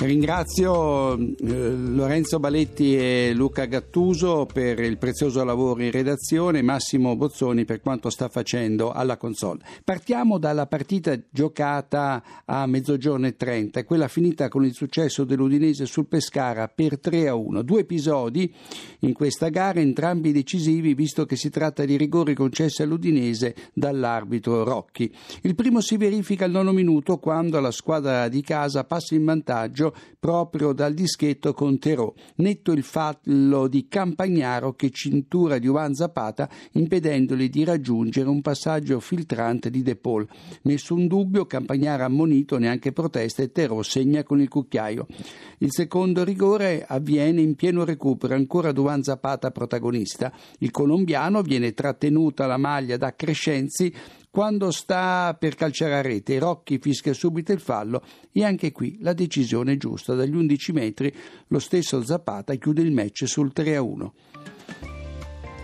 Ringrazio eh, Lorenzo Baletti e Luca Gattuso per il prezioso lavoro in redazione, Massimo Bozzoni per quanto sta facendo alla console. Partiamo dalla partita giocata a mezzogiorno e 30, quella finita con il successo dell'Udinese sul Pescara per 3 a 1. Due episodi in questa gara, entrambi decisivi, visto che si tratta di rigori concessi all'Udinese dall'arbitro Rocchi. Il primo si verifica al nono minuto quando la squadra di casa passa in vantaggio proprio dal dischetto con Terò. Netto il fallo di Campagnaro che cintura di Juan Zapata impedendogli di raggiungere un passaggio filtrante di De Paul. Nessun dubbio, Campagnaro ammonito, neanche protesta e Terò segna con il cucchiaio. Il secondo rigore avviene in pieno recupero, ancora Duan Zapata protagonista. Il colombiano viene trattenuta la maglia da Crescenzi quando sta per calciare a rete, Rocchi fischia subito il fallo e anche qui la decisione è giusta. Dagli 11 metri lo stesso Zapata chiude il match sul 3 a 1.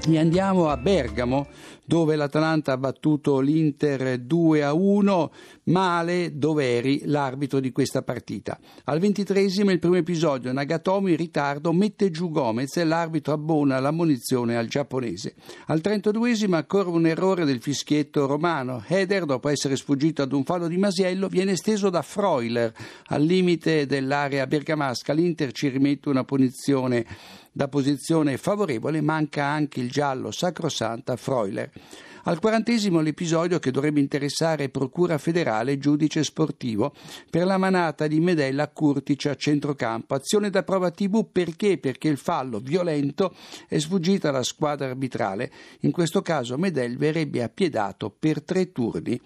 E andiamo a Bergamo dove l'Atalanta ha battuto l'Inter 2 a 1, male Doveri, l'arbitro di questa partita. Al ventitresimo il primo episodio, Nagatomo in ritardo mette giù Gomez e l'arbitro abbona la munizione al giapponese. Al trentaduesimo ancora un errore del fischietto romano. Heder, dopo essere sfuggito ad un fallo di Masiello, viene esteso da Freuler al limite dell'area bergamasca. L'Inter ci rimette una punizione da posizione favorevole, manca anche il giallo sacrosanta Freuler. Al quarantesimo l'episodio che dovrebbe interessare Procura federale giudice sportivo per la manata di Medella Curtici a centrocampo. Azione da prova TV perché? Perché il fallo violento è sfuggito alla squadra arbitrale. In questo caso Medel verrebbe appiedato per tre turni.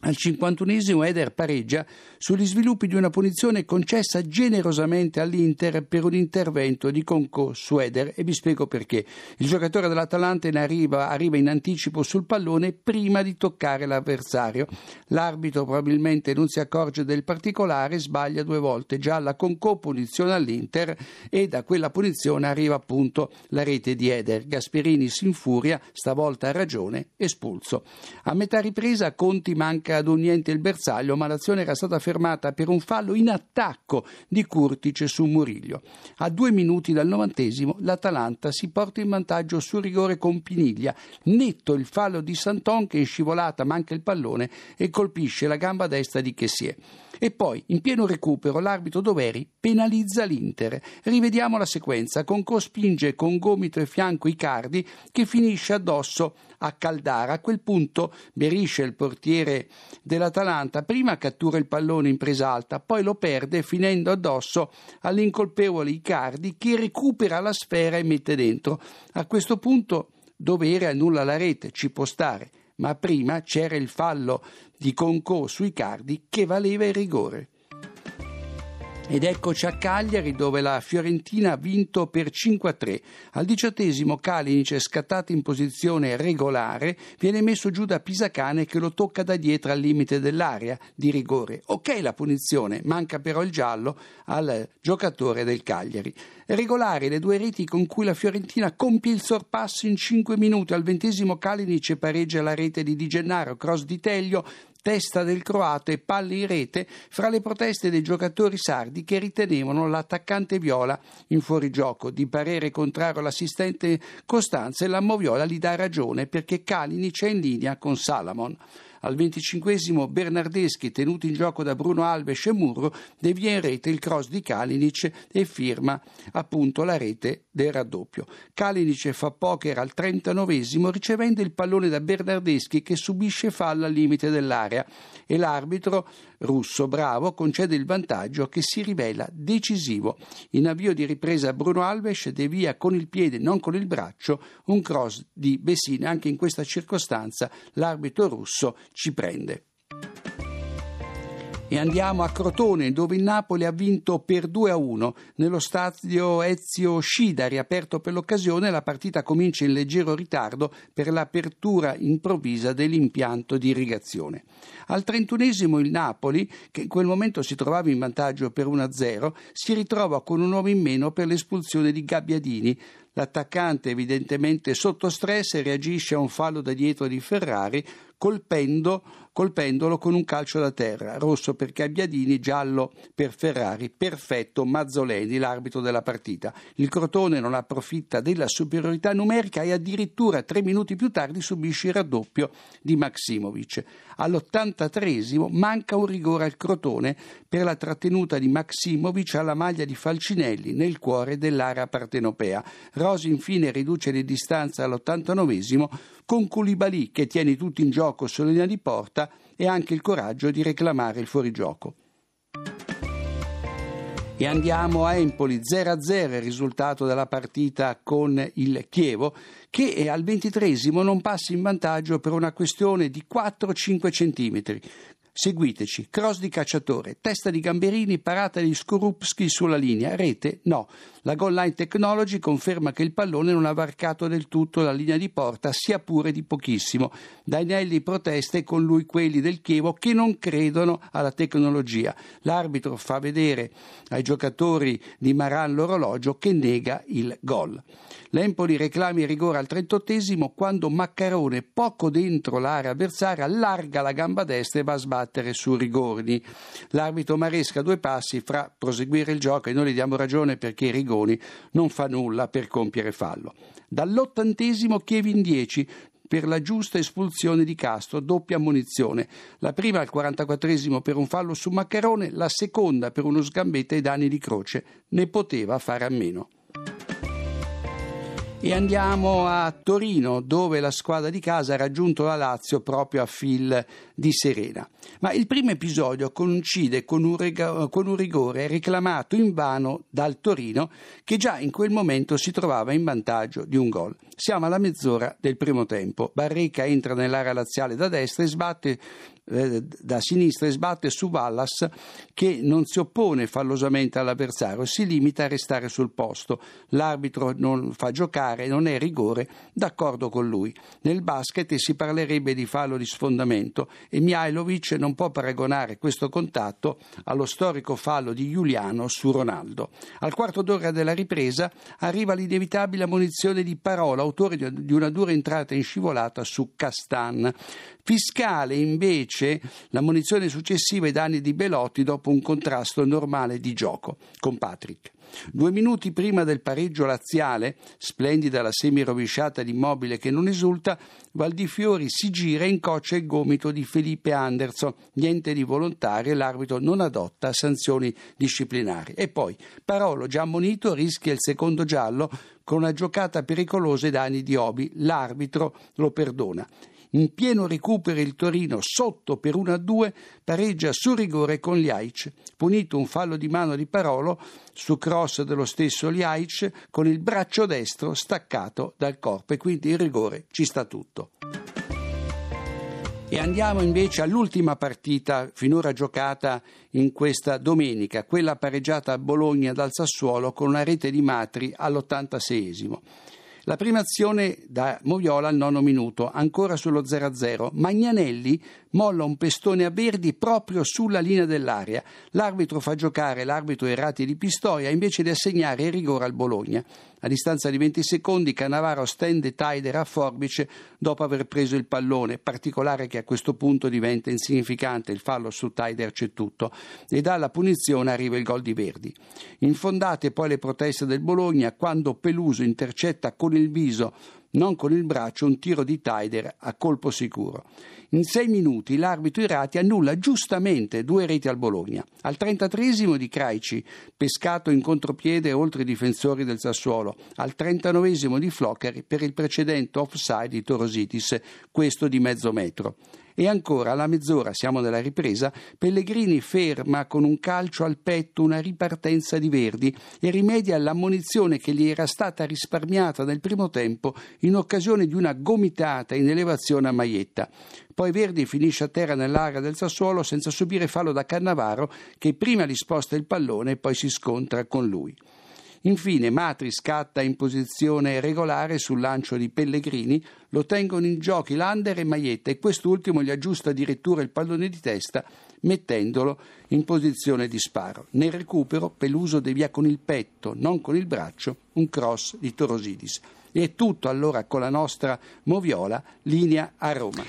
Al 51esimo Eder pareggia sugli sviluppi di una punizione concessa generosamente all'Inter per un intervento di Conco su Eder e vi spiego perché. Il giocatore dell'Atalanta arriva, arriva in anticipo sul pallone prima di toccare l'avversario. L'arbitro probabilmente non si accorge del particolare, sbaglia due volte. Gialla Conco, punizione all'Inter e da quella punizione arriva appunto la rete di Eder. Gasperini si infuria, stavolta ha ragione, espulso. A metà ripresa Conti manca ad un niente il bersaglio, ma l'azione era stata fermata per un fallo in attacco di Curtice su Muriglio. A due minuti dal novantesimo l'Atalanta si porta in vantaggio sul rigore con Piniglia. Netto il fallo di Santon che in scivolata manca il pallone e colpisce la gamba destra di Chessier. E poi, in pieno recupero, l'arbitro Doveri penalizza l'Inter. Rivediamo la sequenza. Conco spinge con gomito e fianco Icardi che finisce addosso a Caldara. A quel punto Berisce, il portiere dell'Atalanta, prima cattura il pallone in presa alta, poi lo perde finendo addosso all'incolpevole Icardi che recupera la sfera e mette dentro. A questo punto Dovere annulla la rete, ci può stare ma prima c'era il fallo di Concò sui Cardi che valeva il rigore. Ed eccoci a Cagliari dove la Fiorentina ha vinto per 5 a 3. Al diciottesimo Kalinic è scattato in posizione regolare, viene messo giù da Pisacane che lo tocca da dietro al limite dell'area di rigore. Ok la punizione, manca però il giallo al giocatore del Cagliari. Regolari le due reti con cui la Fiorentina compie il sorpasso in 5 minuti. Al ventesimo Kalinic pareggia la rete di Di Gennaro, cross di Teglio, testa del croato e palle in rete fra le proteste dei giocatori sardi che ritenevano l'attaccante viola in fuorigioco. Di parere contrario all'assistente Costanza e l'ammo viola gli dà ragione perché Kalinic è in linea con Salamon. Al venticinquesimo Bernardeschi, tenuto in gioco da Bruno Alves e Murro, devia in rete il cross di Kalinic e firma appunto la rete del raddoppio. Kalinic fa poker al 39esimo ricevendo il pallone da Bernardeschi che subisce fallo al limite dell'area e l'arbitro russo bravo concede il vantaggio che si rivela decisivo. In avvio di ripresa Bruno Alves devia con il piede, non con il braccio, un cross di Bessina. Anche in questa circostanza l'arbitro russo ci prende. E andiamo a Crotone, dove il Napoli ha vinto per 2 a 1. Nello stadio Ezio Scida, riaperto per l'occasione, la partita comincia in leggero ritardo per l'apertura improvvisa dell'impianto di irrigazione. Al trentunesimo il Napoli, che in quel momento si trovava in vantaggio per 1 a 0, si ritrova con un uomo in meno per l'espulsione di Gabbiadini. L'attaccante, evidentemente sotto stress, reagisce a un fallo da dietro di Ferrari, colpendo colpendolo con un calcio da terra, rosso per Gabbiadini, giallo per Ferrari, perfetto Mazzoleni, l'arbitro della partita. Il Crotone non approfitta della superiorità numerica e addirittura tre minuti più tardi subisce il raddoppio di Maximovic. All'83 manca un rigore al Crotone per la trattenuta di Maximovic alla maglia di Falcinelli nel cuore dell'area partenopea. Rosi infine riduce le distanze all'89 con Koulibaly che tiene tutti in gioco sulla linea di porta e anche il coraggio di reclamare il fuorigioco. E andiamo a Empoli 0-0 il risultato della partita con il Chievo che al ventitresimo non passa in vantaggio per una questione di 4-5 centimetri. Seguiteci, cross di cacciatore, testa di Gamberini, parata di Skorupski sulla linea, rete no. La Goal Line Technology conferma che il pallone non ha varcato del tutto la linea di porta, sia pure di pochissimo. Dainelli protesta e con lui quelli del Chievo che non credono alla tecnologia. L'arbitro fa vedere ai giocatori di Maran l'orologio che nega il gol. L'Empoli reclama il rigore al 38 quando Maccarone, poco dentro l'area avversaria, allarga la gamba destra e va a sbattere battere su Rigoni. L'arbitro Maresca due passi fra proseguire il gioco e noi gli diamo ragione perché Rigoni non fa nulla per compiere fallo. Dall'ottantesimo Chievin 10 per la giusta espulsione di Castro, doppia munizione. La prima al 44 per un fallo su Maccarone, la seconda per uno sgambetto ai danni di Croce. Ne poteva fare a meno. E andiamo a Torino, dove la squadra di casa ha raggiunto la Lazio proprio a fil di Serena. Ma il primo episodio coincide con un, rega- con un rigore reclamato invano dal Torino, che già in quel momento si trovava in vantaggio di un gol. Siamo alla mezz'ora del primo tempo. Barreca entra nell'area laziale da destra e sbatte eh, da sinistra e sbatte su Vallas che non si oppone fallosamente all'avversario, si limita a restare sul posto. L'arbitro non fa giocare, non è rigore, d'accordo con lui. Nel basket si parlerebbe di fallo di sfondamento e Mihailovic non può paragonare questo contatto allo storico fallo di Giuliano su Ronaldo. Al quarto d'ora della ripresa arriva l'inevitabile ammonizione di Parola, autore di una dura entrata in scivolata su Castan. Fiscale invece la munizione successiva ai danni di Belotti dopo un contrasto normale di gioco con Patrick. Due minuti prima del pareggio laziale, splendida la semi-rovesciata di Immobile che non esulta, Valdifiori si gira e incoccia il gomito di Felipe Anderson. Niente di volontario e l'arbitro non adotta sanzioni disciplinari. E poi Parolo, già ammonito, rischia il secondo giallo con una giocata pericolosa ai danni di Obi. L'arbitro lo perdona. In pieno recupero il Torino sotto per 1-2 pareggia su rigore con Liaic. Punito un fallo di mano di Parolo su cross dello stesso Liaic con il braccio destro staccato dal corpo e quindi il rigore ci sta tutto. E andiamo invece all'ultima partita finora giocata in questa domenica, quella pareggiata a Bologna dal Sassuolo con una rete di Matri all'86esimo. La prima azione da Moviola al nono minuto, ancora sullo 0-0. Magnanelli molla un pestone a Verdi proprio sulla linea dell'area. L'arbitro fa giocare l'arbitro Errati di Pistoia invece di assegnare il rigore al Bologna. A distanza di 20 secondi Cannavaro stende Taider a Forbice dopo aver preso il pallone, particolare che a questo punto diventa insignificante, il fallo su Taider c'è tutto, e dalla punizione arriva il gol di Verdi. Infondate poi le proteste del Bologna quando Peluso intercetta con il viso non con il braccio un tiro di Taider a colpo sicuro. In sei minuti l'arbitro Irati annulla giustamente due reti al Bologna. Al 33 di Craici, pescato in contropiede oltre i difensori del Sassuolo. Al 39 di Floccari per il precedente offside di Torositis, questo di mezzo metro. E ancora, alla mezz'ora, siamo nella ripresa, Pellegrini ferma con un calcio al petto una ripartenza di Verdi e rimedia all'ammonizione che gli era stata risparmiata nel primo tempo in occasione di una gomitata in elevazione a Maietta. Poi Verdi finisce a terra nell'area del Sassuolo senza subire fallo da Cannavaro che prima gli sposta il pallone e poi si scontra con lui. Infine Matri scatta in posizione regolare sul lancio di Pellegrini, lo tengono in giochi Lander e Maietta e quest'ultimo gli aggiusta addirittura il pallone di testa mettendolo in posizione di sparo. Nel recupero Peluso devia con il petto, non con il braccio, un cross di Torosidis. E tutto allora con la nostra Moviola, linea a Roma.